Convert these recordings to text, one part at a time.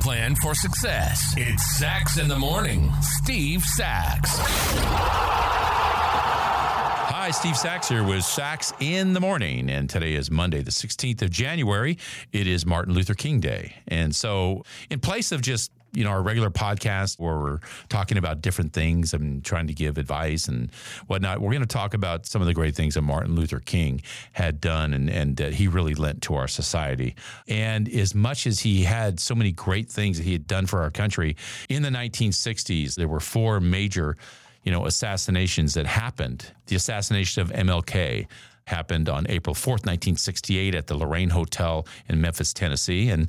plan for success. It's Sax in the Morning. Steve Sax. Hi, Steve Sax here with Sax in the Morning. And today is Monday, the 16th of January. It is Martin Luther King Day. And so, in place of just you know, our regular podcast where we're talking about different things and trying to give advice and whatnot. We're going to talk about some of the great things that Martin Luther King had done and, and that he really lent to our society. And as much as he had so many great things that he had done for our country, in the 1960s, there were four major you know, assassinations that happened. The assassination of MLK happened on April 4th, 1968 at the Lorraine Hotel in Memphis, Tennessee. And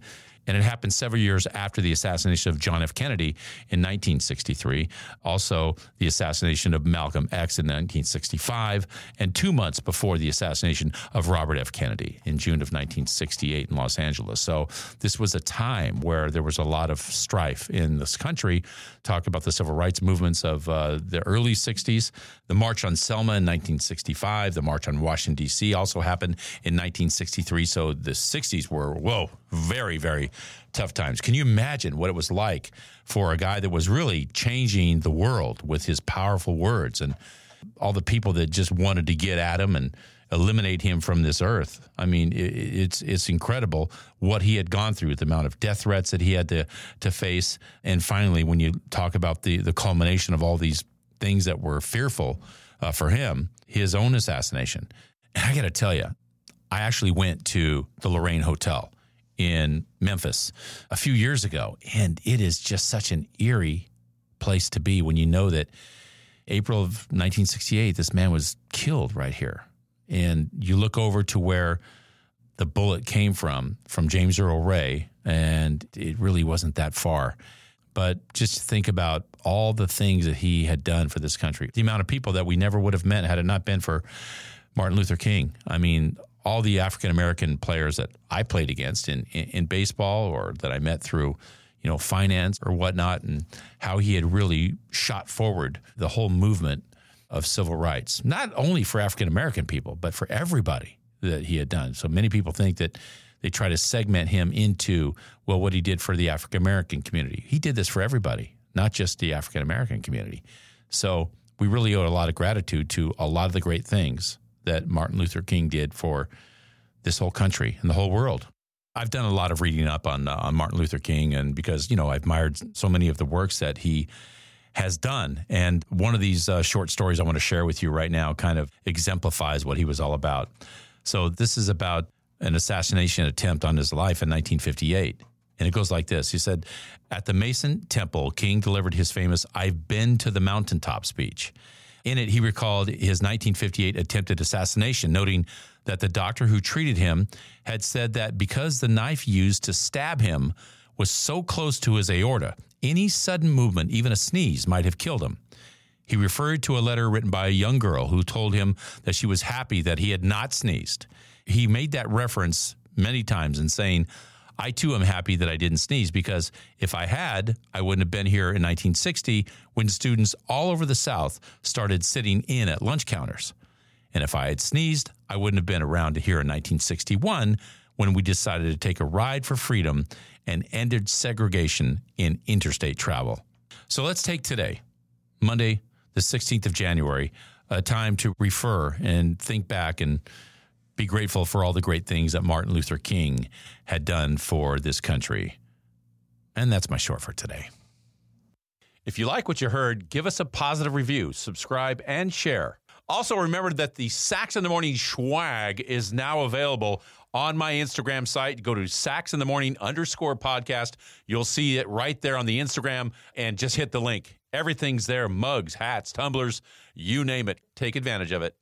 and it happened several years after the assassination of John F. Kennedy in 1963. Also, the assassination of Malcolm X in 1965, and two months before the assassination of Robert F. Kennedy in June of 1968 in Los Angeles. So, this was a time where there was a lot of strife in this country. Talk about the civil rights movements of uh, the early 60s, the March on Selma in 1965, the March on Washington, D.C. also happened in 1963. So, the 60s were, whoa, very, very tough times. Can you imagine what it was like for a guy that was really changing the world with his powerful words and all the people that just wanted to get at him and eliminate him from this earth? I mean, it's it's incredible what he had gone through, the amount of death threats that he had to to face, and finally, when you talk about the the culmination of all these things that were fearful uh, for him, his own assassination. And I got to tell you, I actually went to the Lorraine Hotel in Memphis a few years ago. And it is just such an eerie place to be when you know that April of 1968, this man was killed right here. And you look over to where the bullet came from, from James Earl Ray, and it really wasn't that far. But just think about all the things that he had done for this country, the amount of people that we never would have met had it not been for Martin Luther King. I mean, all the African American players that I played against in, in, in baseball or that I met through you know finance or whatnot, and how he had really shot forward the whole movement of civil rights, not only for African American people, but for everybody that he had done. So many people think that they try to segment him into well what he did for the African American community. He did this for everybody, not just the African American community. So we really owe a lot of gratitude to a lot of the great things that Martin Luther King did for this whole country and the whole world. I've done a lot of reading up on uh, on Martin Luther King, and because you know I've admired so many of the works that he has done, and one of these uh, short stories I want to share with you right now kind of exemplifies what he was all about. So this is about an assassination attempt on his life in 1958. And it goes like this. He said, At the Mason Temple, King delivered his famous I've been to the mountaintop speech. In it, he recalled his 1958 attempted assassination, noting that the doctor who treated him had said that because the knife used to stab him was so close to his aorta, any sudden movement, even a sneeze, might have killed him. He referred to a letter written by a young girl who told him that she was happy that he had not sneezed. He made that reference many times in saying, I too am happy that I didn't sneeze because if I had, I wouldn't have been here in 1960 when students all over the South started sitting in at lunch counters. And if I had sneezed, I wouldn't have been around to here in 1961 when we decided to take a ride for freedom and ended segregation in interstate travel. So let's take today, Monday, the 16th of January, a time to refer and think back and be grateful for all the great things that Martin Luther King had done for this country. And that's my short for today. If you like what you heard, give us a positive review, subscribe, and share. Also, remember that the Sax in the Morning swag is now available on my Instagram site. Go to Sax in the Morning underscore podcast. You'll see it right there on the Instagram and just hit the link. Everything's there mugs, hats, tumblers, you name it. Take advantage of it.